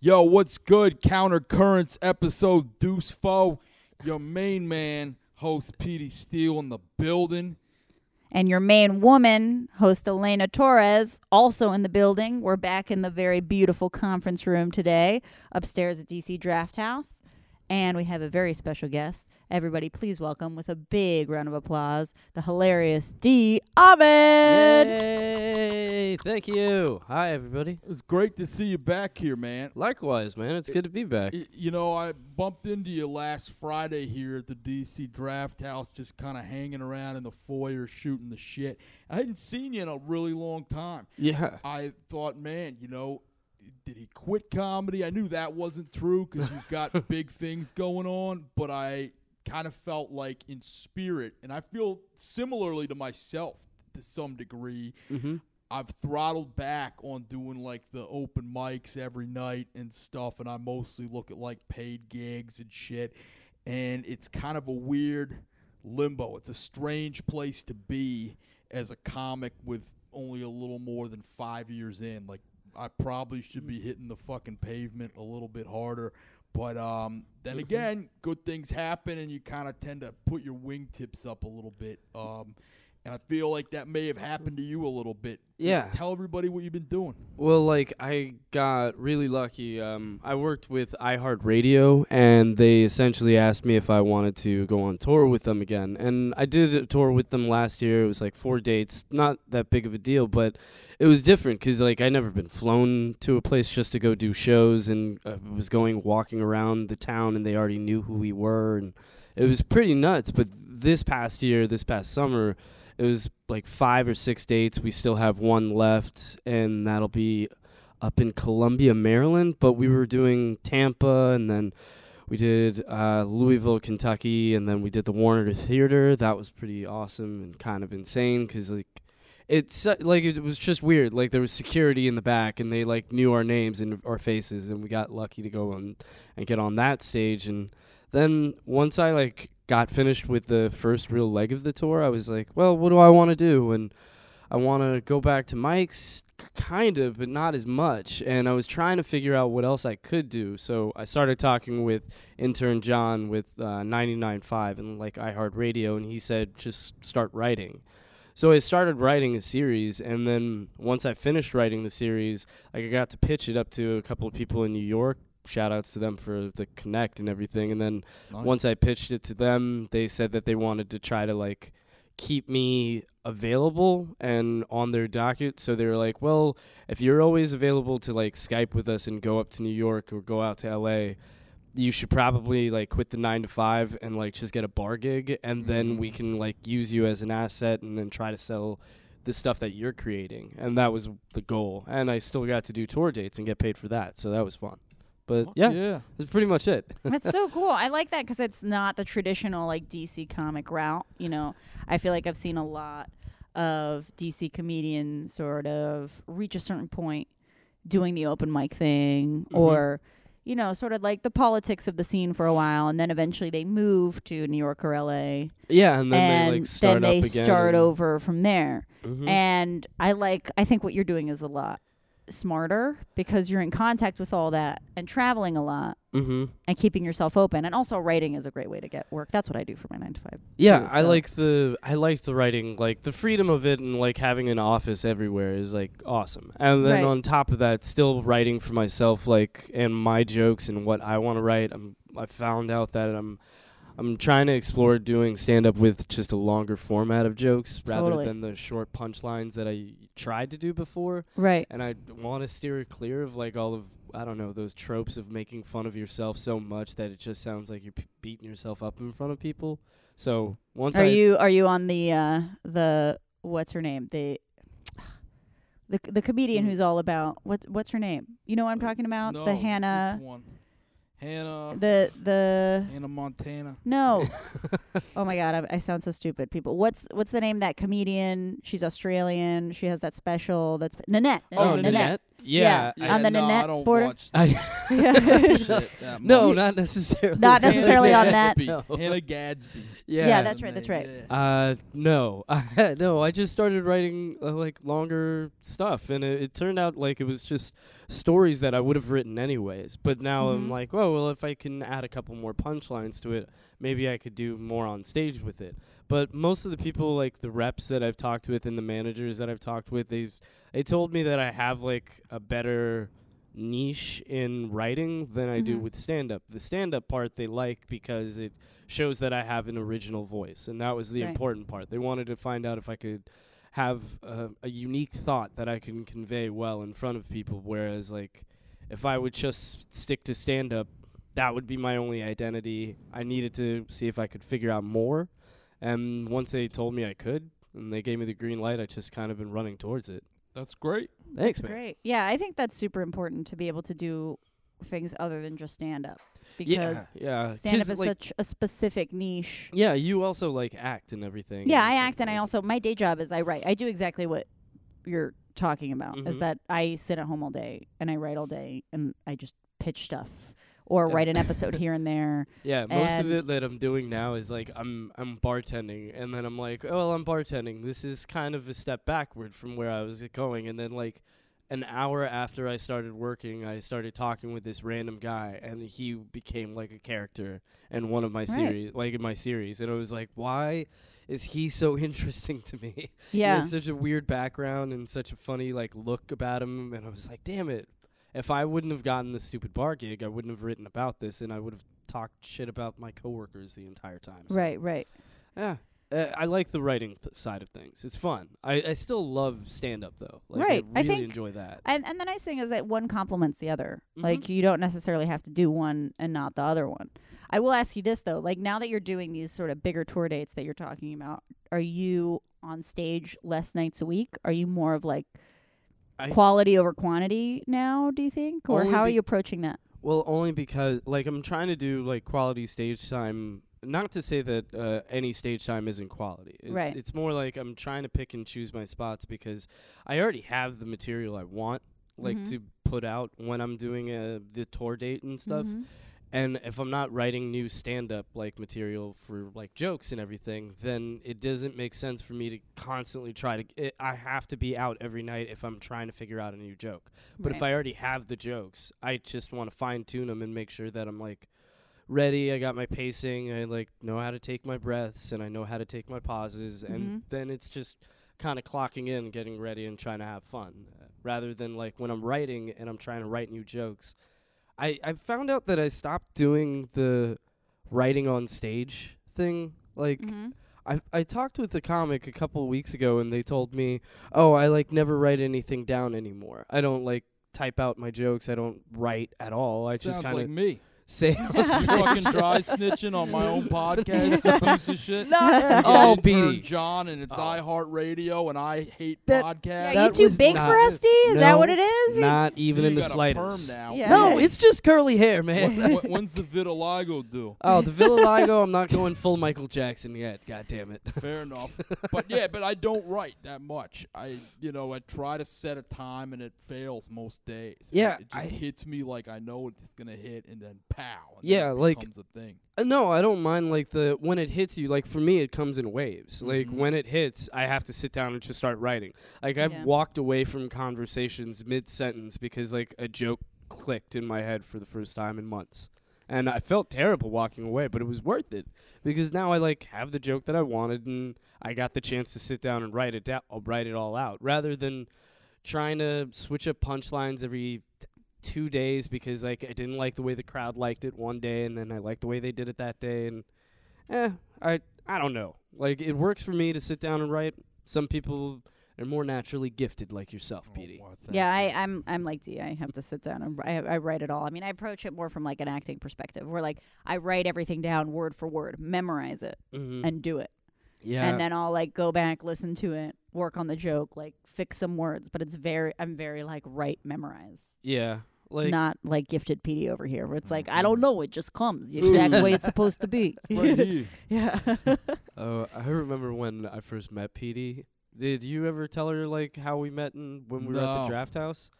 Yo, what's good? Counter Currents episode Deuce Foe. Your main man, host Petey Steele in the building. And your main woman, host Elena Torres, also in the building. We're back in the very beautiful conference room today, upstairs at DC Draft House. And we have a very special guest. Everybody, please welcome with a big round of applause the hilarious D. Ahmed. Yay! Thank you. Hi, everybody. It was great to see you back here, man. Likewise, man. It's good to be back. Y- You know, I bumped into you last Friday here at the DC Draft House, just kind of hanging around in the foyer shooting the shit. I hadn't seen you in a really long time. Yeah. I thought, man, you know, did he quit comedy? I knew that wasn't true because you've got big things going on, but I kind of felt like in spirit, and I feel similarly to myself to some degree. Mm-hmm. I've throttled back on doing like the open mics every night and stuff, and I mostly look at like paid gigs and shit. And it's kind of a weird limbo. It's a strange place to be as a comic with only a little more than five years in. Like, I probably should be hitting the fucking pavement a little bit harder. But um, then again, good things happen, and you kind of tend to put your wingtips up a little bit. Um, and I feel like that may have happened to you a little bit. Yeah. Tell everybody what you've been doing. Well, like I got really lucky. Um, I worked with iHeartRadio, and they essentially asked me if I wanted to go on tour with them again. And I did a tour with them last year. It was like four dates, not that big of a deal, but it was different because like I never been flown to a place just to go do shows, and I was going walking around the town, and they already knew who we were, and it was pretty nuts. But this past year, this past summer, it was like five or six dates. We still have one left, and that'll be up in Columbia, Maryland. But we were doing Tampa, and then we did uh, Louisville, Kentucky, and then we did the Warner Theater. That was pretty awesome and kind of insane because like it's like it was just weird. Like there was security in the back, and they like knew our names and our faces, and we got lucky to go on and get on that stage. And then once I like got finished with the first real leg of the tour, I was like, well, what do I want to do? And I want to go back to mics, kind of, but not as much. And I was trying to figure out what else I could do. So I started talking with intern John with uh, 99.5 and like iHeartRadio, and he said, just start writing. So I started writing a series, and then once I finished writing the series, I got to pitch it up to a couple of people in New York. Shout outs to them for the connect and everything. And then once I pitched it to them, they said that they wanted to try to like keep me available and on their docket. So they were like, "Well, if you're always available to like Skype with us and go up to New York or go out to LA, you should probably like quit the 9 to 5 and like just get a bar gig and then mm-hmm. we can like use you as an asset and then try to sell the stuff that you're creating." And that was the goal. And I still got to do tour dates and get paid for that. So that was fun. But Fuck yeah, yeah. that's pretty much it. That's so cool. I like that because it's not the traditional like DC comic route. You know, I feel like I've seen a lot of DC comedians sort of reach a certain point doing the open mic thing Mhm. or you know sort of like the politics of the scene for a while and then eventually they move to new york or la yeah, and then and they like start then they again start over from there Mhm. and I like I think what you're doing is a lot smarter because you're in contact with all that and traveling a lot mm-hmm. and keeping yourself open and also writing is a great way to get work. That's what I do for my 9 to 5. Yeah, too, I like the I like the writing, like the freedom of it, and like having an office everywhere is like awesome. And then Right. on top of that, still writing for myself, like and my jokes and what I want to write. I'm I found out that I'm I'm trying to explore doing stand up with just a longer format of jokes rather than the short punchlines that I tried to do before. Right. And I want to steer clear of like all of I don't know those tropes of making fun of yourself so much that it just sounds like you're p- beating yourself up in front of people. So once Are I you are you on the uh the what's her name? The the the comedian Mm. who's all about what what's her name? You know what I'm talking about? No, the which Hannah one? Hannah. the the Hannah Montana. no. oh my god, I, I sound so stupid. People, what's what's the name of that comedian? She's Australian. She has that special. That's Nanette. Oh, Nanette. Nanette. Yeah. Yeah. On the no, Nanette I don't border? watch that that no, not necessarily. Not necessarily on that. No. Hannah Gadsby. Yeah. Yeah, that's right, that's right. Yeah. Uh, no, no. I just started writing uh, like longer stuff, and it, it turned out like it was just stories that I would have written anyways. But now I'm Mhm. like, oh well, if I can add a couple more punchlines to it, maybe I could do more on stage with it. But most of the people, like the reps that I've talked with and the managers that I've talked with, they've they told me that I have like a better niche in writing than I do Mhm. with stand up. The stand up part they like because it shows that I have an original voice, and that was the Right. important part. They wanted to find out if I could have uh, a unique thought that I can convey well in front of people. Whereas, like, if I would just stick to stand up, that would be my only identity. I needed to see if I could figure out more, and once they told me I could, and they gave me the green light, I just kind of been running towards it. That's great. Thanks, That's man. great. Yeah, I think that's super important to be able to do things other than just stand up because Yeah, yeah. stand up is like, such a specific niche. Yeah, you also like act and everything. Yeah, I act and I also my day job is I write. I do exactly what you're talking about. Is Mhm. that I sit at home all day and I write all day and I just pitch stuff or Yeah. write an episode here and there. Yeah, most of it that I'm doing now is like I'm I'm bartending, and then I'm like, oh, well, I'm bartending. This is kind of a step backward from where I was going, and then like an hour after I started working, I started talking with this random guy, and he became like a character in one of my Right. series, like in my series, and I was like, why is he so interesting to me? Yeah, He has such a weird background and such a funny like look about him, and I was like, damn it. If I wouldn't have gotten the stupid bar gig, I wouldn't have written about this, and I would have talked shit about my coworkers the entire time. So, Right, right. Yeah. Uh, I like the writing th- side of things. It's fun. I, I still love stand up though. Like, Right. I I really think- enjoy that. And and the nice thing is that one complements the other. Mhm. Like you don't necessarily have to do one and not the other one. I will ask you this though, like now that you're doing these sort of bigger tour dates that you're talking about, are you on stage less nights a week? Are you more of like I- quality over quantity now, do you think? Or how are you approaching that? Well, only because like I'm trying to do like quality stage time. Not to say that uh, any stage time isn't quality. It's, Right. It's more like I'm trying to pick and choose my spots because I already have the material I want, like Mhm. to put out when I'm doing uh, the tour date and stuff. Mhm. And if I'm not writing new stand up like material for like jokes and everything, then it doesn't make sense for me to constantly try to. It, I have to be out every night if I'm trying to figure out a new joke. But if I already have the jokes, I just want to fine tune them and make sure that I'm like ready. I got my pacing. I like know how to take my breaths and I know how to take my pauses. Mhm. And then it's just kind of clocking in, getting ready, and trying to have fun, uh, rather than like when I'm writing and I'm trying to write new jokes. I I found out that I stopped doing the writing on stage thing. Like Mhm. I I talked with the comic a couple of weeks ago and they told me, "Oh, I like never write anything down anymore. I don't like type out my jokes. I don't write at all. I just kind of like me. Say it on stage." fucking dry snitching on my own podcast, you piece of shit. Not You at all, intern John, and it's Oh. iHeartRadio, and I hate That- podcasts. Yeah, That you too big not- for SD? Is that what No, it is? You- Not even See, in you the got a perm slightest. now. Yeah. No, it's just curly hair, man. When- when- when's the vitiligo due? oh, the vitiligo. I'm not going full Michael Jackson yet. God damn it. Fair enough. But yeah, but I don't write that much. I, you know, I try to set a time and it fails most days. Yeah, it just I- hits me like I know it's gonna hit, and then pow. and Yeah, it like- becomes a thing. Uh, No, I don't mind like the when it hits you. Like for me, it comes in waves. Like Mhm. when it hits, I have to sit down and just start writing. Like I've Yeah. walked away from conversations mid sentence because like a joke clicked in my head for the first time in months, and I felt terrible walking away, but it was worth it because now I like have the joke that I wanted, and I got the chance to sit down and write it down. I'll write it all out rather than trying to switch up punchlines every t- two days because like I didn't like the way the crowd liked it one day and then I liked the way they did it that day and eh I I don't know like it works for me to sit down and write some people are more naturally gifted like yourself Oh, Petey well, Yeah, you. I, I'm I'm like D. I have to sit down and I, I write it all. I mean, I approach it more from like an acting perspective, where like I write everything down word for word, memorize it, mm-hmm. and do it, yeah and then I'll like go back, listen to it, work on the joke, like fix some words. But it's very I'm very like write memorize, yeah like not like gifted Petey over here, where it's like I don't mm-hmm. know, it just comes the exact way it's supposed to be. Yeah. oh I remember when I first met Petey. did you ever tell her like how we met and when we were at No. the draft house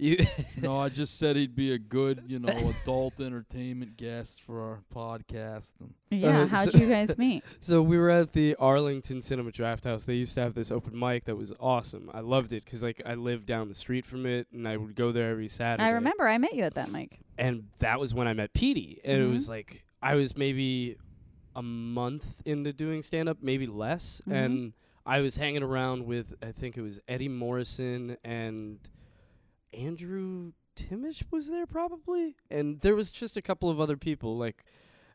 You no, I just said he'd be a good, you know, adult entertainment guest for our podcast. And Yeah, Uh, how'd so- you guys meet? So we were at the Arlington Cinema Draft House. They used to have this open mic that was awesome. I loved it because like I lived down the street from it, and I would go there every Saturday. I remember I met you at that mic. and that was when I met Petey. And Mhm. it was like I was maybe a month into doing stand up, maybe less, Mhm. and I was hanging around with I think it was Eddie Morrison and Andrew Timish was there probably, and there was just a couple of other people like.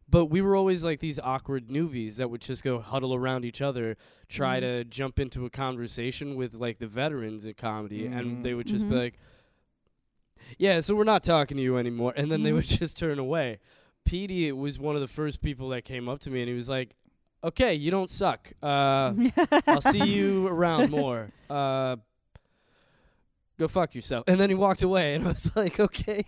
But we were always like these awkward newbies that would just go huddle around each other, try Mhm. to jump into a conversation with like the veterans in comedy, and they Mhm. would just be Mhm. like, "Yeah, so we're not talking to you anymore," and then they Mhm. would just turn away. Petey was one of the first people that came up to me, and he was like, "Okay, you don't suck. Uh, I'll see you around more. Uh, go fuck yourself." And then he walked away, and I was like, "Okay,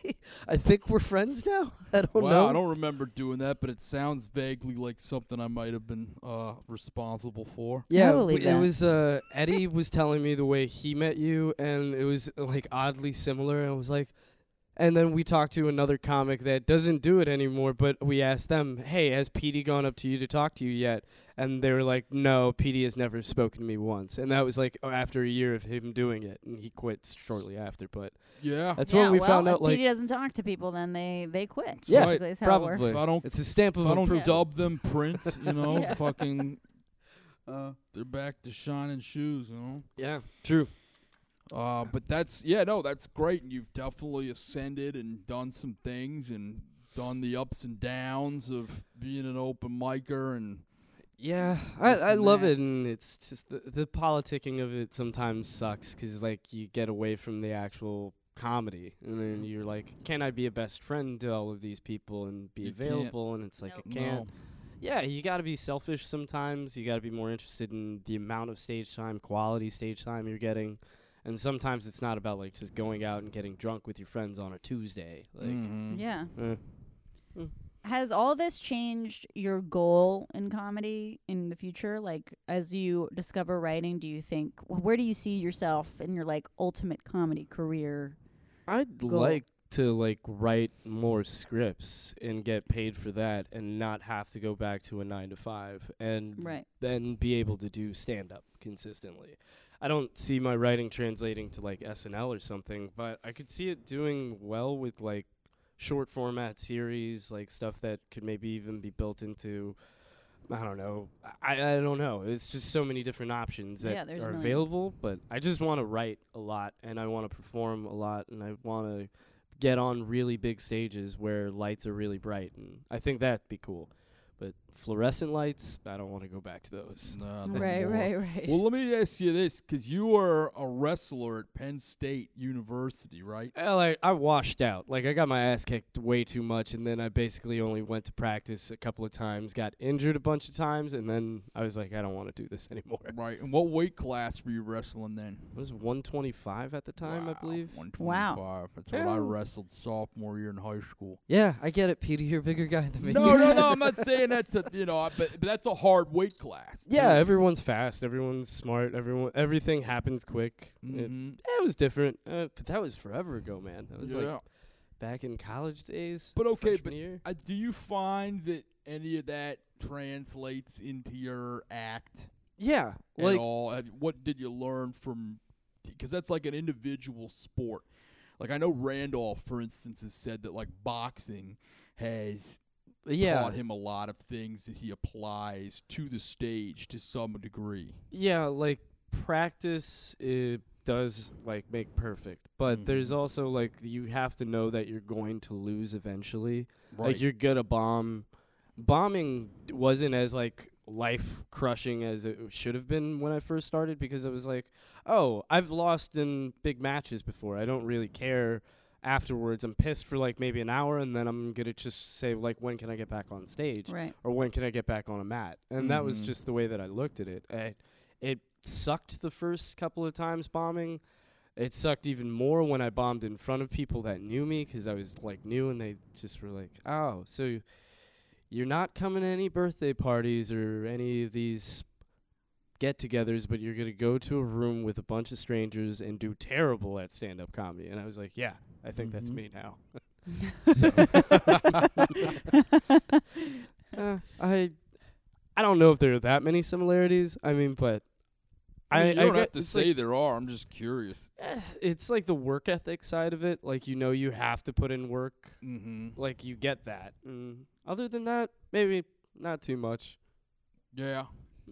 I think we're friends now." I don't wow, know. I don't remember doing that, but it sounds vaguely like something I might have been uh, responsible for. Yeah, believe w- it was uh Eddie was telling me the way he met you and it was like oddly similar and I was like and then we talked to another comic that doesn't do it anymore, but we asked them, "Hey, has Petey gone up to you to talk to you yet?" And they were like, "No, Petey has never spoken to me once." And that was like after a year of him doing it, and he quit shortly after. But Yeah, that's yeah, when we well, found if out, like, Petey doesn't talk to people, then they they quit. Yeah, Basically is how it works. probably I don't, it's a stamp if of I don't approval. dub them print. you know, Yeah. fucking, uh, they're back to shining shoes, you know. Yeah, true. Uh, but that's yeah, no, that's great, and you've definitely ascended and done some things and done the ups and downs of being an open micer and Yeah, I, I love that. it, and it's just the, the politicking of it sometimes sucks because like you get away from the actual comedy, and then you're like, can I be a best friend to all of these people and be You can't. available? And it's like Nope. I can't. Yeah, you got to be selfish sometimes. You got to be more interested in the amount of stage time, quality stage time you're getting. And sometimes it's not about like just going out and getting drunk with your friends on a Tuesday. Like, Mhm. Yeah. eh. Has all this changed your goal in comedy in the future? Like, as you discover writing, do you think wh- where do you see yourself in your like ultimate comedy career? I'd goal. like to like write more scripts and get paid for that and not have to go back to a 9 to 5 and Right. then be able to do stand up consistently. I don't see my writing translating to like SNL or something, but I could see it doing well with like short format series, like stuff that could maybe even be built into I don't know. I I don't know. It's just so many different options that Yeah, are millions. available, but I just want to write a lot and I want to perform a lot and I want to get on really big stages where lights are really bright and I think that'd be cool. But fluorescent lights, I don't want to go back to those. No Right, more. right, right. Well, let me ask you this, because you were a wrestler at Penn State University, right? I, like I washed out. Like I got my ass kicked way too much, and then I basically only went to practice a couple of times, got injured a bunch of times, and then I was like, I don't want to do this anymore. Right. And what weight class were you wrestling then? It was 125 at the time, Wow, I believe. 125. Wow. That's what I wrestled sophomore year in high school. Yeah, I get it, Peter. You're a bigger guy than me. No, no, no. I'm not saying that to you know, but, but that's a hard weight class. Yeah, everyone's fast. Everyone's smart. Everyone, everything happens quick. It, Mhm. it was different, uh, but that was forever ago, man. That was yeah. like back in college days. But okay, but uh, do you find that any of that translates into your act yeah, at like all? Have, what did you learn from? Because that's like an individual sport. Like I know Randolph, for instance, has said that like boxing has yeah, taught him a lot of things that he applies to the stage to some degree. Yeah, like practice it does like make perfect, but Mhm. there's also like you have to know that you're going to lose eventually. Right. Like you're gonna bomb. Bombing wasn't as like life crushing as it should have been when I first started because it was like, oh, I've lost in big matches before. I don't really care afterwards. I'm pissed for like maybe an hour and then I'm gonna just say like when can I get back on stage? right. or when can I get back on a mat? And that was Mhm. just the way that I looked at it. I, it sucked the first couple of times bombing. It sucked even more when I bombed in front of people that knew me because I was like new and they just were like, "Oh, so you're not coming to any birthday parties or any of these get-togethers, but you're gonna go to a room with a bunch of strangers and do terrible at stand-up comedy." And I was like, "Yeah, I think that's Mhm. me now." uh, I, I don't know if there are that many similarities. I mean, but I, mean, you don't get, have to say like, there are. I'm just curious. eh, it's like the work ethic side of it. Like you know, you have to put in work. Mm-hmm. Like you get that. Mm, other than that, maybe not too much. Yeah.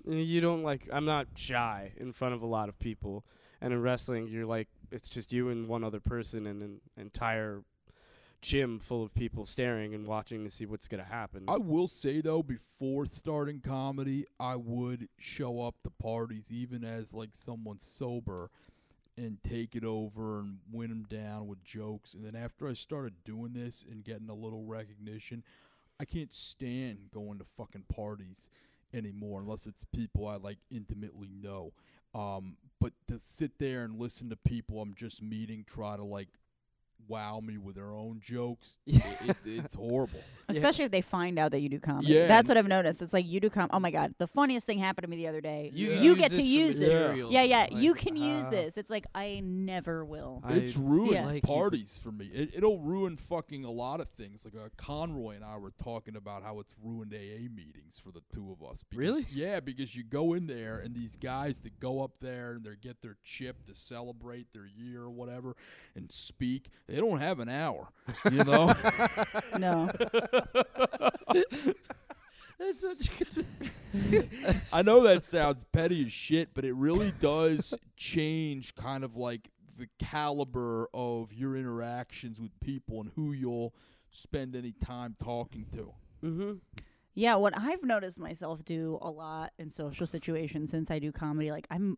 You don't like. I'm not shy in front of a lot of people, and in wrestling, you're like it's just you and one other person and an entire gym full of people staring and watching to see what's gonna happen. I will say though, before starting comedy, I would show up to parties even as like someone sober, and take it over and win them down with jokes. And then after I started doing this and getting a little recognition, I can't stand going to fucking parties anymore unless it's people I like intimately know. Um, but to sit there and listen to people I'm just meeting try to like wow me with their own jokes, it, it, it's horrible. Especially if they find out that you do comedy. Yeah, That's what I've noticed. It's like you do com. Oh my god, the funniest thing happened to me the other day. You, Yeah. You get to this for use this. material. Yeah, yeah. Like, you can use ah. this. It's like I never will. I it's ruined Yeah. like parties for me. It, it'll ruin fucking a lot of things. Like uh, Conroy and I were talking about how it's ruined AA meetings for the two of us. Because, Really? Yeah, because you go in there and these guys that go up there and they get their chip to celebrate their year or whatever and speak, they don't have an hour. You know? no. That's such good. I know that sounds petty as shit, but it really does change kind of like the caliber of your interactions with people and who you'll spend any time talking to. mm-hmm. Yeah, what I've noticed myself do a lot in social situations since I do comedy, like I'm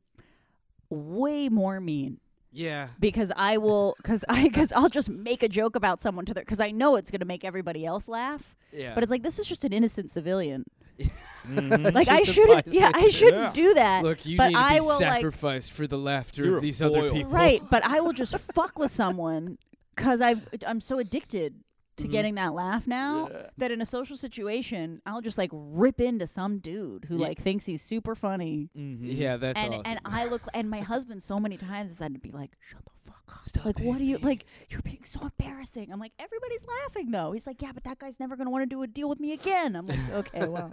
way more mean Yeah. because I will, because I, because I'll just make a joke about someone to their, because I know it's gonna make everybody else laugh. Yeah. But it's like this is just an innocent civilian. Mhm. Like I shouldn't, yeah, I shouldn't Yeah. do that. Look, you but need to I be will, like- sacrificed for the laughter of a these other people. Right, but I will just fuck with someone because I I'm so addicted to Mhm. getting that laugh now Yeah. that in a social situation I'll just like rip into some dude who Yeah. like thinks he's super funny. Mhm. Yeah, that's and awesome. and I look and my husband so many times has had to be like, shut the fuck up. Stop like what are you it. like? You're being so embarrassing. I'm like everybody's laughing though. He's like, yeah, but that guy's never gonna want to do a deal with me again. I'm like, okay, well,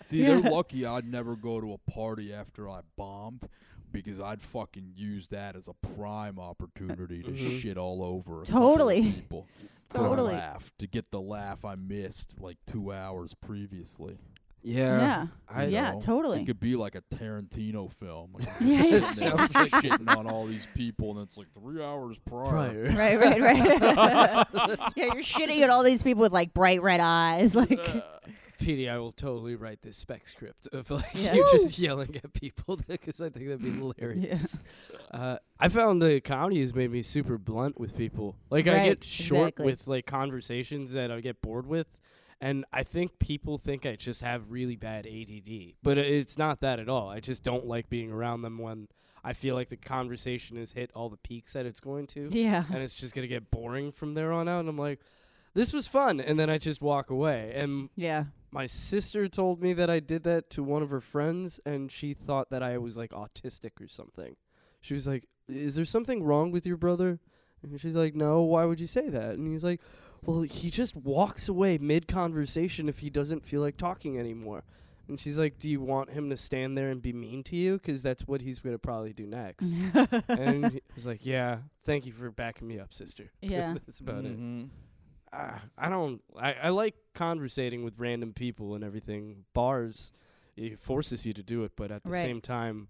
See, Yeah. they're lucky I'd never go to a party after I bombed because I'd fucking use that as a prime opportunity to Mhm. shit all over a couple of Totally. people. Totally. laugh to get the laugh I missed like two hours previously. yeah. yeah, I yeah, know. totally. It could be like a Tarantino film. Like Yeah, yeah, yeah. Sounds like shitting on all these people, and it's like three hours prior. Prior. right, right, right. yeah, you're shitting at all these people with like bright red eyes, like. Petey, I will totally write this spec script of like Yeah. you just yelling at people because I think that'd be hilarious. Uh, I found the comedy has made me super blunt with people. Like I get short exactly. with like conversations that I get bored with, and I think people think I just have really bad ADD, but it's not that at all. I just don't like being around them when I feel like the conversation has hit all the peaks that it's going to Yeah. and it's just gonna get boring from there on out. And I'm like, this was fun, and then I just walk away. And Yeah. my sister told me that I did that to one of her friends, and she thought that I was like autistic or something. She was like, "Is there something wrong with your brother?" And she's like, "No. Why would you say that?" And he's like, "Well, he just walks away mid conversation if he doesn't feel like talking anymore." And she's like, "Do you want him to stand there and be mean to you? Because that's what he's gonna probably do next." and he was like, "Yeah, thank you for backing me up, sister." Yeah. that's about it. Mm-hmm. Uh, I don't. I, I like conversating with random people and everything. Bars, it forces you to do it, but at the Right. same time,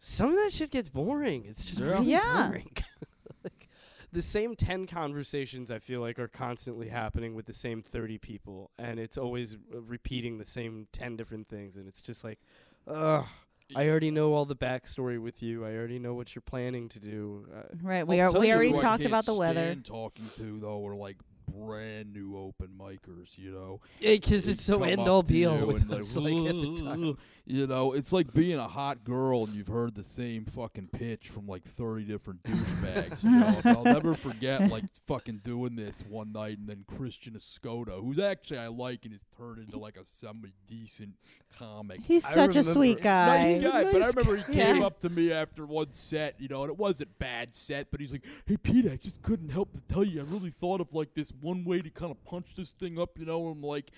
some of that shit gets boring. It's just Yeah. really Yeah. boring. like the same ten conversations I feel like are constantly happening with the same thirty people, and it's always uh, repeating the same ten different things, and it's just like, ugh. I already know all the backstory with you. I already know what you're planning to do. Uh, Right. We I'll are. We already talked about the weather. stand Talking to though are like brand new open micers, you know. Because They it's so end all be all you with and us, like at the time. You know, it's like being a hot girl and you've heard the same fucking pitch from like 30 different douchebags. you know, And I'll never forget like fucking doing this one night and then Christian Escoda, who's actually I like and has turned into like a semi decent comic. He's I such a sweet guy. Nice guy, but I remember he guy. came Yeah. up to me after one set, you know, and it wasn't bad set, but he's like, "Hey, Pete, I just couldn't help to tell you, I really thought of like this one way to kind of punch this thing up, you know." I'm like,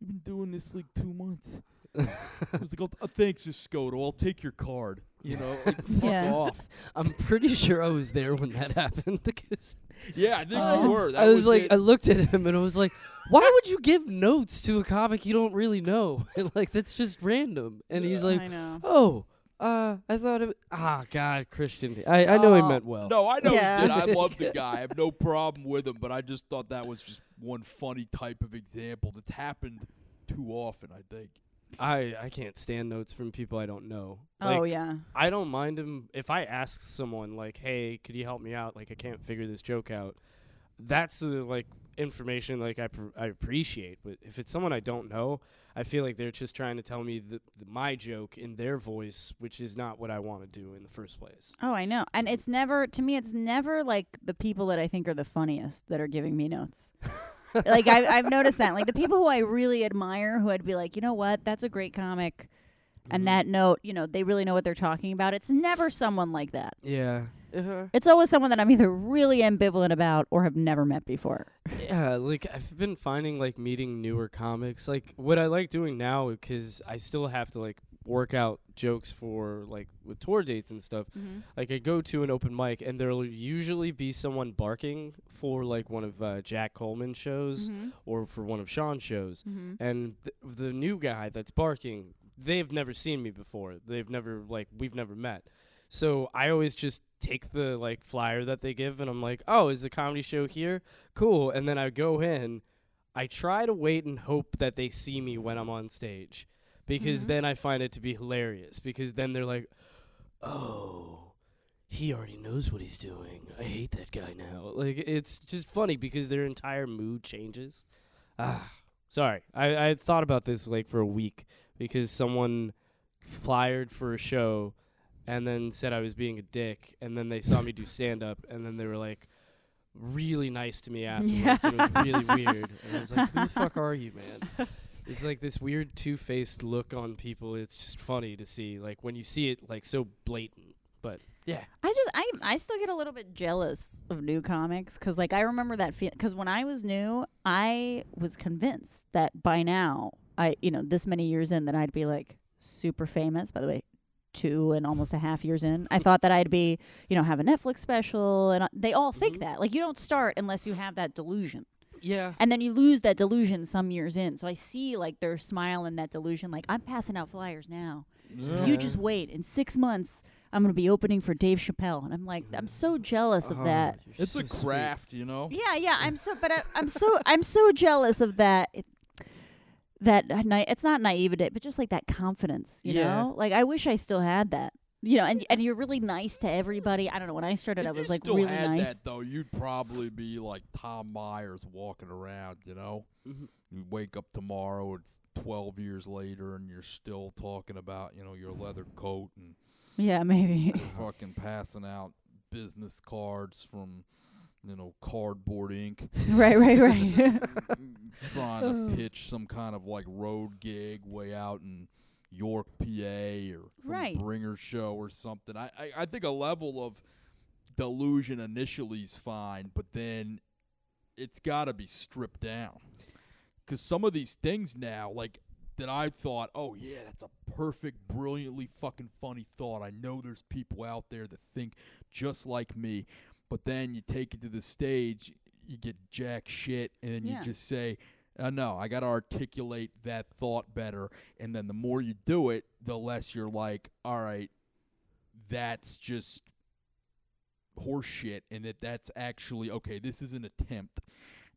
"You've been doing this like two months." I was like, oh, uh, "Thanks, Escoto. I'll take your card." You know, like, fuck Yeah. off. I'm pretty sure I was there when that happened because Yeah, I think Oh. you were. That I was, like, it. I looked at him and I was like, "Why would you give notes to a comic you don't really know? like that's just random." And he's like, I know. "Oh, uh, I thought it. Ah, God, Christian. I I know he Oh. meant well. No, I know Yeah. he did. I love the guy. I have no problem with him, but I just thought that was just one funny type of example that's happened too often. I think. I I can't stand notes from people I don't know. oh yeah. I don't mind him if I ask someone like, "Hey, could you help me out? Like, I can't figure this joke out." That's the like information like I pr- I appreciate. But if it's someone I don't know, I feel like they're just trying to tell me the, the my joke in their voice, which is not what I want to do in the first place. Oh, I know. And it's never to me. It's never like the people that I think are the funniest that are giving me notes. like I've I've noticed that. Like the people who I really admire, who I'd be like, you know what, that's a great comic. Mhm. And that note, you know, they really know what they're talking about. It's never someone like that. Yeah. Uh-huh. It's always someone that I'm either really ambivalent about or have never met before. Yeah, like I've been finding like meeting newer comics. Like what I like doing now because I still have to like work out jokes for like with tour dates and stuff. Like I go to an open mic and there'll usually be someone barking for like one of uh, Jack Coleman's shows Mm-hmm. or for one of Sean's shows. Mm-hmm. And th- the new guy that's barking, they've never seen me before. They've never like we've never met. So I always just take the like flyer that they give and I'm like, "Oh, is the comedy show here? Cool." And then I go in. I try to wait and hope that they see me when I'm on stage because Mhm. then I find it to be hilarious because then they're like, "Oh, he already knows what he's doing. I hate that guy now." Like it's just funny because their entire mood changes. Ah, sorry. I I thought about this like for a week because someone flyered for a show and then said I was being a dick and then they saw me do stand up and then they were like really nice to me afterwards and it was really weird. And I was like, Who the fuck are you, man? It's like this weird two faced look on people. It's just funny to see, like when you see it like so blatant. But yeah. I just I I still get a little bit jealous of new comics because like I remember that feeling because when I was new I was convinced that by now I you know this many years in that I'd be like super famous. By the way, two and almost a half years in, I thought that I'd be you know have a Netflix special and uh, they all think Mhm. that like you don't start unless you have that delusion Yeah. and then you lose that delusion some years in. So I see like their smile in that delusion like I'm passing out flyers now. Yeah. You just wait. In six months, I'm going to be opening for Dave Chappelle, and I'm like, I'm so jealous of Oh, that. you're It's so a sweet. craft, you know. Yeah, yeah. I'm so, but I, I'm so, I'm so jealous of that. It, that na- it's not naivete, but just like that confidence, you Yeah. know. Like I wish I still had that, you know. And and you're really nice to everybody. I don't know. When I started, If I was like still really had nice. that though, you'd probably be like Tom Myers walking around, you know. Mhm. You wake up tomorrow, it's 12 years later, and you're still talking about, you know, your leather coat and Yeah, maybe. you're fucking passing out business cards from, you know, cardboard ink. right, right, right. trying to oh. pitch some kind of like road gig way out in York, PA, or Right. bringer show or something. I, I, I think a level of delusion initially is fine, but then it's got to be stripped down. Because some of these things now, like that I thought, oh yeah, that's a perfect, brilliantly fucking funny thought. I know there's people out there that think just like me, but then you take it to the stage, you get jack shit, and then Yeah. you just say, uh, no, I got to articulate that thought better. And then the more you do it, the less you're like, all right, that's just horseshit, and that that's actually okay. This is an attempt,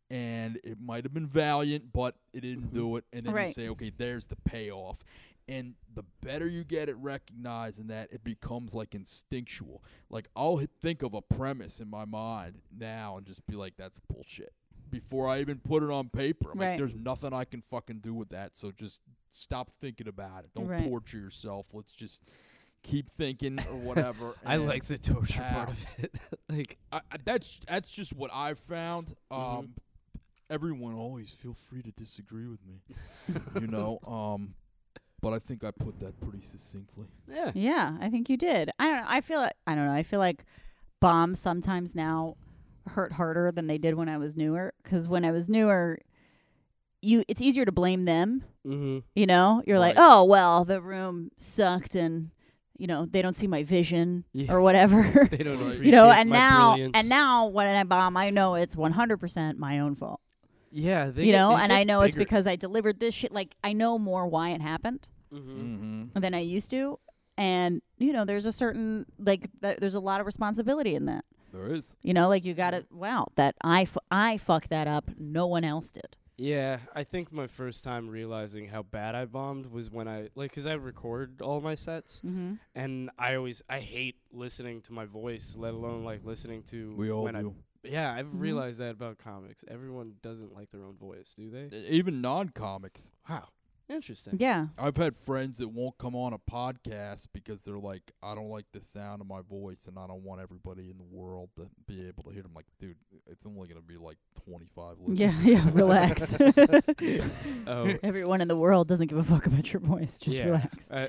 and it might have been valiant, but it didn't do it. And then you say, okay, there's the payoff. And the better you get at recognizing that, it becomes like instinctual. Like I'll hit, think of a premise in my mind now and just be like, "That's bullshit." before I even put it on paper. I'm Right. like, there's nothing I can fucking do with that. So just stop thinking about it. Don't Right. torture yourself. Let's just keep thinking or whatever. I like the torture Ah. part of it. like, I, I- that's that's just what I've found. Um, Mhm. Everyone always feel free to disagree with me, you know. Um, but I think I put that pretty succinctly. yeah. Yeah, I think you did. I don't know. I feel like, I don't know. I feel like bombs sometimes now hurt harder than they did when I was newer cuz when I was newer you it's easier to blame them, Mm-hmm. you know? You're like, "Oh, well, the room sucked and you know, they don't see my vision Yeah. or whatever." They don't appreciate you know, and my now brilliance. and now when I bomb, I know it's 100% my own fault. Yeah, they you know, it and I gets know it's because I delivered this shit like I know more why it happened. Mhm. Mm-hmm. than I used to. And you know, there's a certain like th- there's a lot of responsibility in that. There is. You know, like you got to wow that I f- I fucked that up. No one else did. Yeah, I think my first time realizing how bad I bombed was when I like cuz I record all my sets Mm-hmm. and I always I hate listening to my voice, let alone like listening to We all when do. I Yeah, I've Mhm. realized that about comics. Everyone doesn't like their own voice, do they? Even non-comics. Wow. Interesting. Yeah. I've had friends that won't come on a podcast because they're like, I don't like the sound of my voice, and I don't want everybody in the world to be able to hear. I'm like, dude, it's only gonna be like 25 listeners. Yeah. Yeah. Relax. Oh. Everyone in the world doesn't give a fuck about your voice. Just Yeah. relax. Uh,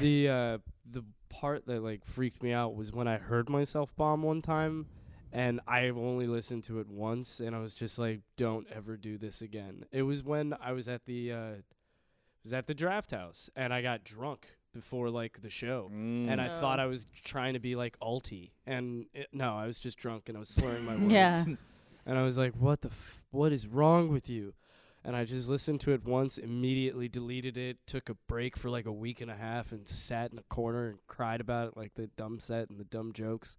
the uh, the part that like freaked me out was when I heard myself bomb one time, and I have only listened to it once, and I was just like, "Don't ever do this again." It was when I was at the uh, was at the draft house, and I got drunk before like the show. Mm. And I Oh. thought I was trying to be like alty, and it, no, I was just drunk and I was slurring my words. Yeah. And I was like, "What the? F- what is wrong with you?" And I just listened to it once, immediately deleted it, took a break for like a week and a half, and sat in a corner and cried about it, like the dumb set and the dumb jokes.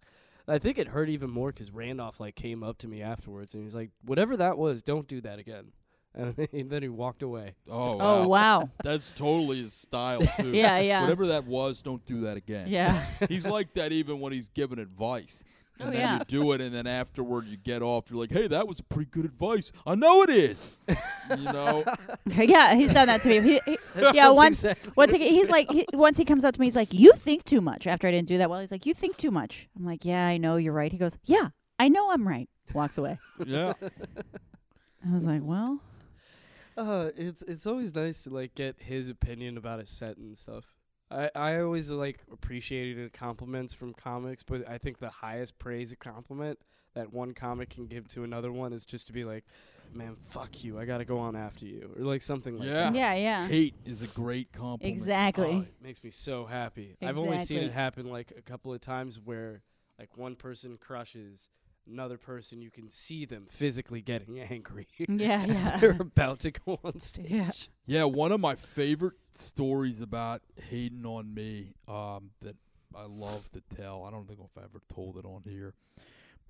I think it hurt even more because Randolph like came up to me afterwards and he's like, "Whatever that was, don't do that again." And then he walked away. oh, wow. Oh wow. That's totally his style too. Yeah. Yeah. Whatever that was, don't do that again. Yeah. He's like that even when he's giving advice. And Oh, then yeah. you do it, and then afterward you get off. You're like, "Hey, that was pretty good advice. I know it is." you know, yeah. He's done that to me. He, he, yeah. Once. exactly Once he, he's like, he, once he comes up to me, he's like, "You think too much." After I didn't do that well, he's like, "You think too much." I'm like, "Yeah, I know you're right." He goes, "Yeah, I know I'm right." Walks away. yeah. I was like, "Well, Uh, it's it's always nice to like get his opinion about a set and stuff. I I always like appreciated compliments from comics, but I think the highest praise a compliment that one comic can give to another one is just to be like, "Man, fuck you! I gotta go on after you," or like something like Yeah. that. yeah, yeah, Hate is a great compliment. exactly." Oh, it makes me so happy. I've only seen it happen like a couple of times where like one person crushes another person, you can see them physically getting angry. Yeah, yeah. They're about to go on stage. Yeah. Yeah, one of my favorite stories about hating on me um, that I love to tell. I don't think I've ever told it on here,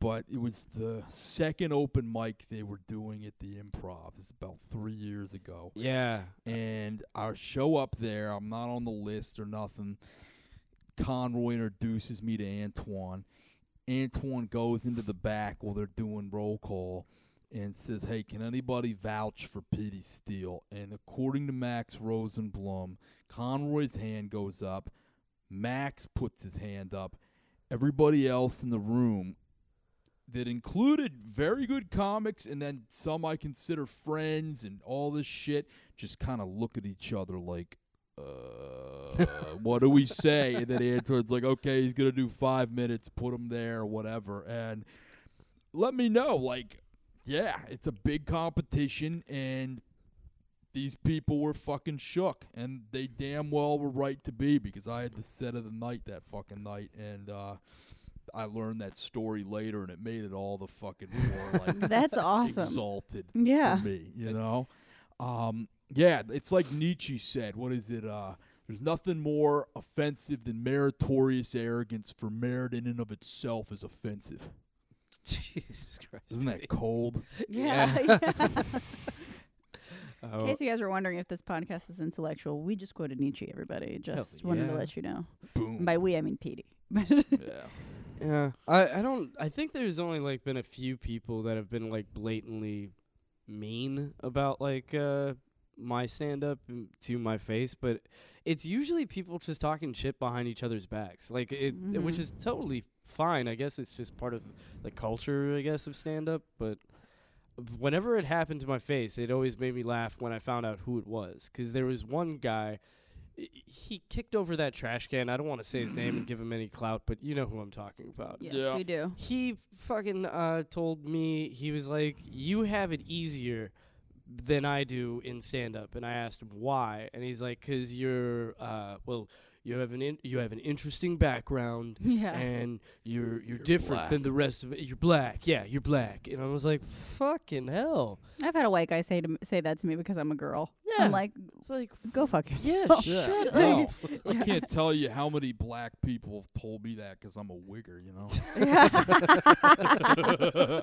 but it was the second open mic they were doing at the Improv. It's about three years ago, Yeah. and I show up there. I'm not on the list or nothing. Conroy introduces me to Antoine. Antoine goes into the back while they're doing roll call and says, "Hey, can anybody vouch for Petey Steele?" And according to Max Rosenblum, Conroy's hand goes up. Max puts his hand up. Everybody else in the room that included very good comics and then some I consider friends and all this shit just kind of look at each other like uh, what do we say? And then Antoine's like, okay, he's gonna do five minutes, put him there, whatever, and let me know. Like, yeah, it's a big competition, and these people were fucking shook, and they damn well were right to be because I had the set of the night that fucking night, and uh, I learned that story later, and it made it all the fucking more like That's awesome. exalted Yeah. for me, you know? Um, yeah, it's like Nietzsche said. What is it? Uh, there's nothing more offensive than meritorious arrogance, for merit in and of itself is offensive. Jesus Christ. Isn't that cold? Yeah. Yeah. yeah. In case you guys are wondering if this podcast is intellectual, we just quoted Nietzsche. Everybody, just wanted to let you know. Boom. And by we, I mean Petey. yeah. Yeah, I I don't. I think there's only like been a few people that have been like blatantly mean about like uh my stand up to my face, but it's usually people just talking shit behind each other's backs. Like it, it- which is totally fine. I guess it's just part of the culture, I guess, of stand up, but whenever it happened to my face, it always made me laugh when I found out who it was, because there was one guy, he kicked over that trash can. I don't want to say his name and give him any clout, but you know who I'm talking about. Yes, Yeah. we do. He fucking uh, told me he was like, "You have it easier than I do in stand up," and I asked him why, and he's like, "Cause you're uh, well, you have an in- you have an interesting background." Yeah. And you're you're, You're different black. than the rest of it. You're black, yeah. You're black, and I was like, "Fucking hell!" I've had a white guy say to m- say that to me because I'm a girl. Yeah. I'm like, It's like, go fuck yeah, yourself. Yeah. shut up. I can't tell you how many black people have told me that because I'm a wigger, you know.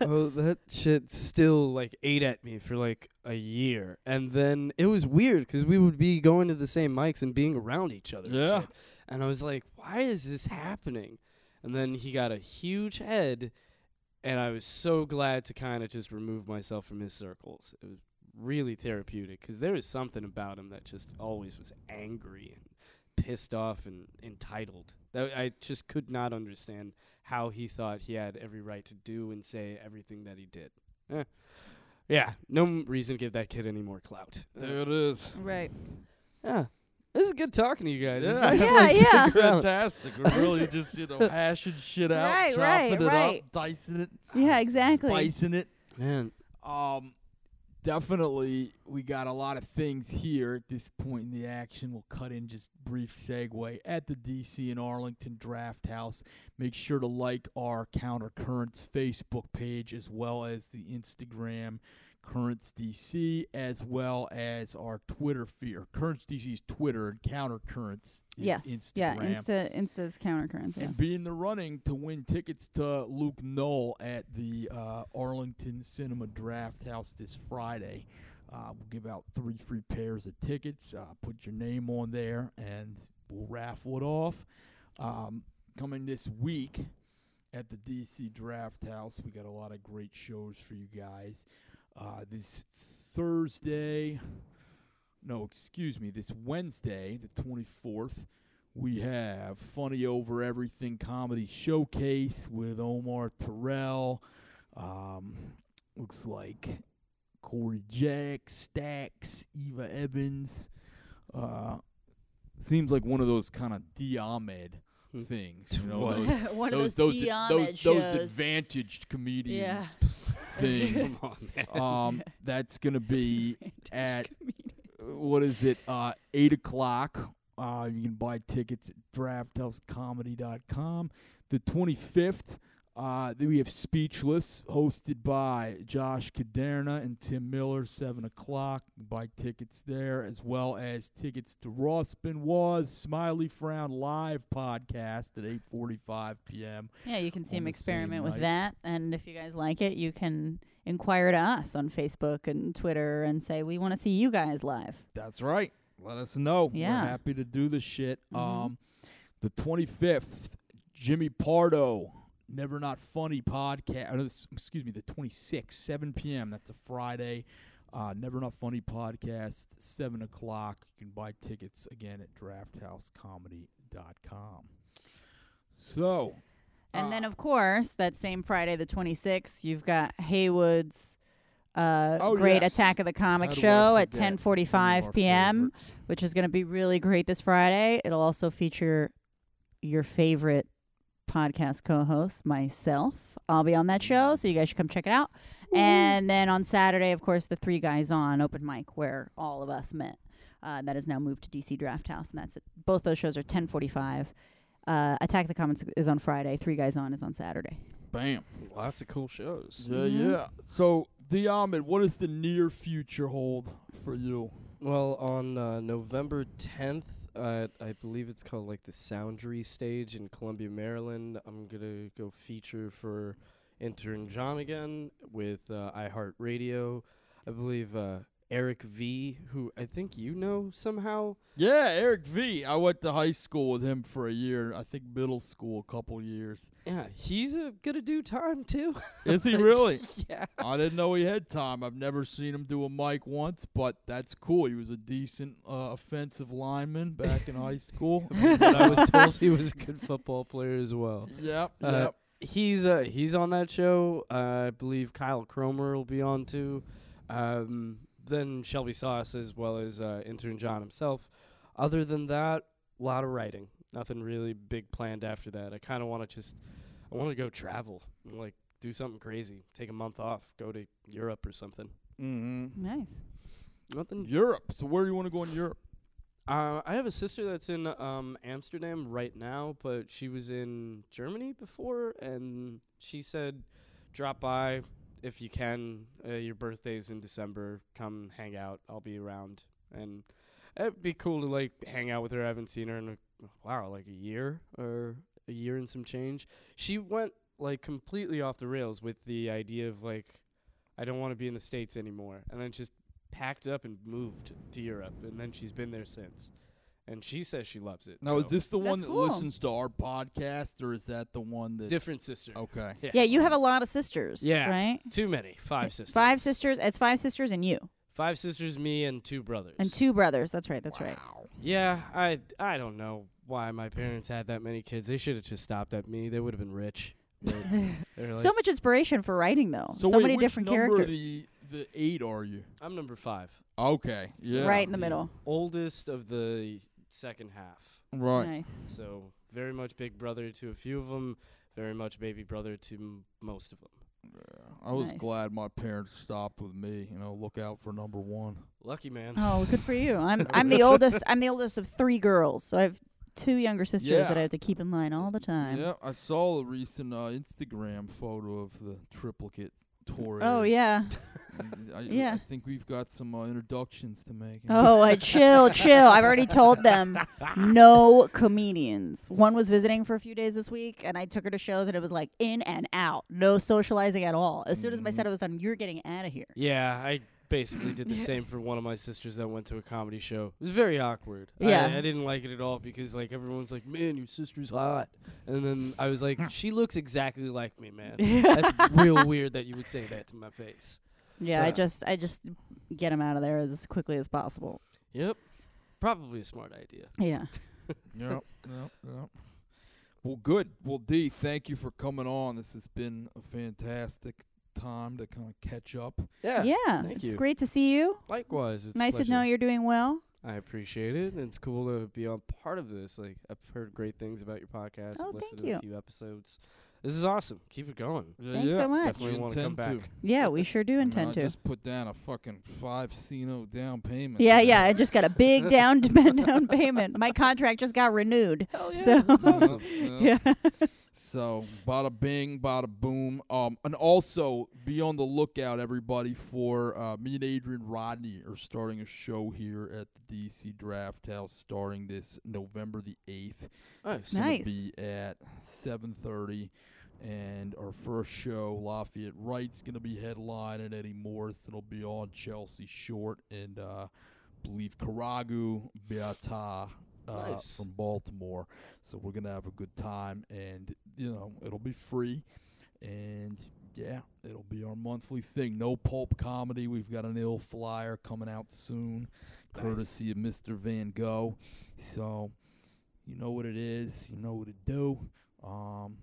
oh, that shit still like ate at me for like a year, and then it was weird because we would be going to the same mics and being around each other. and Yeah. shit. and I was like, why is this happening? And then he got a huge head, and I was so glad to kind of just remove myself from his circles. It was really therapeutic 'cause there was something about him that just always was angry and pissed off and entitled. That I just could not understand how he thought he had every right to do and say everything that he did. Eh. Yeah, no m- reason to give that kid any more clout. There it is. right. yeah, this is good talking to you guys. It's Yeah. nice Yeah, like, yeah. around. Fantastic. We're really just, you know, hashing shit out, Right, chopping right, it right. up, dicing it, Yeah, exactly. spicing it. Man, Um, definitely, we got a lot of things here at this point in the action. We'll cut in just brief segue at the DC and Arlington Draft House. Make sure to like our counter currents Facebook page as well as the Instagram Currents DC, as well as our Twitter feed, or Currents DC's Twitter and Countercurrents is yes. Instagram Yeah. Insta. Insta's countercurrents. Yes. and be in the running to win tickets to Luke Null at the uh, Arlington Cinema Draft House this Friday. Uh, we'll give out three free pairs of tickets. Uh, put your name on there, and we'll raffle it off. Um, coming this week at the DC Draft House, we got a lot of great shows for you guys. Uh, this Thursday, no, excuse me, this Wednesday, the 24th, we have Funny Over Everything Comedy Showcase with Omar Terrell. Um, looks like Corey Jack, Stacks, Eva Evans. Uh, seems like one of those kind of Diamond Hmm. things. You know, those, One those, of those, those, those, those advantaged comedians Yeah. Things. come on, man. um, that's going to be at uh, what is it? Uh, eight o'clock. Uh, you can buy tickets at drafthousecomedy.com. The 25th, uh, then we have Speechless, hosted by Josh Caderna and Tim Miller, 7 o'clock. Buy tickets there, as well as tickets to Ross Benoit's Smiley Frown live podcast at 8.45 p.m. Yeah, you can see him experiment with night. that, and if you guys like it, you can inquire to us on Facebook and Twitter and say we want to see you guys live. That's right. Let us know. Yeah. We're happy to do the shit. Mhm. Um, the 25th, Jimmy Pardo, Never Not Funny podcast. excuse me, the 26th, 7 p.m. That's a Friday. Uh, Never Not Funny podcast, 7 o'clock. You can buy tickets again at drafthousecomedy.com. So, And then, uh, of course, that same Friday, the 26th, you've got Haywood's uh, Oh, great yes. Attack of the Comic how do I Show at forget one 10:45 p.m., favorites? which is going to be really great this Friday. It'll also feature your favorite podcast co-host, myself. I'll be on that show, so you guys should come check it out. And then on Saturday, of course, the Three Guys On open mic where all of us met. Uh, that has now moved to DC Draft House, and that's it. Both those shows are 10:45. Uh, Attack the Comics is on Friday. Three Guys On is on Saturday. Bam. Lots of cool shows. Yeah, Mhm. yeah. So, Diamond, what does the near future hold for you? Well, on uh, November 10th, at I believe it's called like the Soundry stage in Columbia, Maryland, I'm gonna go feature for intern John again with uh, iHeartRadio. I believe uh, Eric V, who I think you know somehow. Yeah, Eric V. I went to high school with him for a year. I think middle school, a couple years. Yeah, he's uh, gonna do time too. Is he really? yeah. I didn't know he had time. I've never seen him do a mic once, but that's cool. He was a decent uh, offensive lineman back in high school. but I was told he was a good football player as well. Yep, Uh, yep. He's uh he's on that show. Uh, I believe Kyle Cromer will be on too. Um, then Shelby Sauce as well as uh, intern John himself. Other than that, a lot of writing. Nothing really big planned after that. I kind of want to just I want to go travel, like do something crazy, take a month off, go to Europe or something. Mm-hmm. Nice. Nothing. Europe. So where do you want to go in Europe? Uh, I have a sister that's in um, Amsterdam right now, but she was in Germany before, and she said, "Drop by if you can. Uh, your birthday's in December. Come hang out. I'll be around." And it'd be cool to like hang out with her. I haven't seen her in a wow, like a year or a year and some change. She went like completely off the rails with the idea of like, I don't want to be in the states anymore, and then just packed up and moved to Europe, and then she's been there since. And she says she loves it. Now, so. is this the one that cool. listens to our podcast, or is that the one that? different sister? okay. Yeah, you have a lot of sisters. Yeah. Right? Too many. Five sisters. Five sisters. It's five sisters and you. Five sisters, me, and two brothers. And two brothers. That's right. That's right. Wow. Yeah, I I don't know why my parents had that many kids. They should have just stopped at me. They would have been rich. But they're like, so much inspiration for writing, though. So, So, wait, many which different number characters. Of the the eight are you? I'm number five. Okay. Yeah. Right in the middle. Oldest of the second half. Right. Nice. So very much big brother to a few of them. Very much baby brother to m- most of them. Yeah. I was Nice. glad my parents stopped with me. You know, look out for number one. Lucky man. Oh, good for you. I'm I'm the oldest. I'm the oldest of three girls. So I have two younger sisters Yeah. that I have to keep in line all the time. Yeah, I saw a recent uh, Instagram photo of the triplicate Torres. Oh yeah. I, Yeah. I think we've got some uh, introductions to make. Oh, I chill, chill. I've already told them no comedians. One was visiting for a few days this week, and I took her to shows, and it was like in and out, no socializing at all. As soon as my Mhm. set was done, you're getting out of here. Yeah, I basically did the same for one of my sisters that went to a comedy show. It was very awkward. Yeah. I, I didn't like it at all because like everyone's like, "Man, your sister's hot," and then I was like, "She looks exactly like me, man." That's real weird that you would say that to my face. Yeah, I just I just get him out of there as quickly as possible. Yep, probably a smart idea. Yeah. Yep, yep, yep. Well, good. Well, D, thank you for coming on. This has been a fantastic time to kind of catch up. Yeah, Yeah. thank it's you. great to see you. Likewise, it's a nice to know you're doing well. I appreciate it. and It's cool to be on part of this. Like I've heard great things about your podcast. Oh, I've listened thank to you. a few episodes. This is awesome. Keep it going. Yeah, Thanks yeah. so much. Definitely want to come intend back. Yeah, we sure do I mean, intend I to. just put down a fucking five Cino down payment. Yeah, today. yeah. I just got a big down down payment. My contract just got renewed. Hell yeah, So- that's awesome. Yeah. Yeah. So, bada bing, bada boom. Um, and also be on the lookout, everybody, for uh, me and Adrian Rodney are starting a show here at the DC Draft House, starting this November the eighth. Nice. It's gonna Nice. be at seven thirty, and our first show, Lafayette Wright's gonna be headlining. Eddie Morrison will be on. Chelsea Short and uh, believe Karagu Beata. Uh, Nice. from Baltimore, so we're gonna have a good time, and you know it'll be free, and yeah, it'll be our monthly thing. No pulp comedy. We've got an ill flyer coming out soon, Nice. courtesy of Mr. Van Gogh. So you know what it is. You know what to do. Um,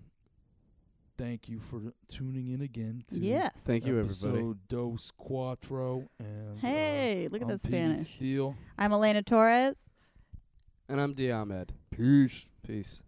thank you for tuning in again. To Yes. Thank you, everybody. Dos Cuatro. And uh, Hey, look at I'm that Petey Spanish. Steele. I'm Elena Torres. And I'm Diamond. Peace. Peace.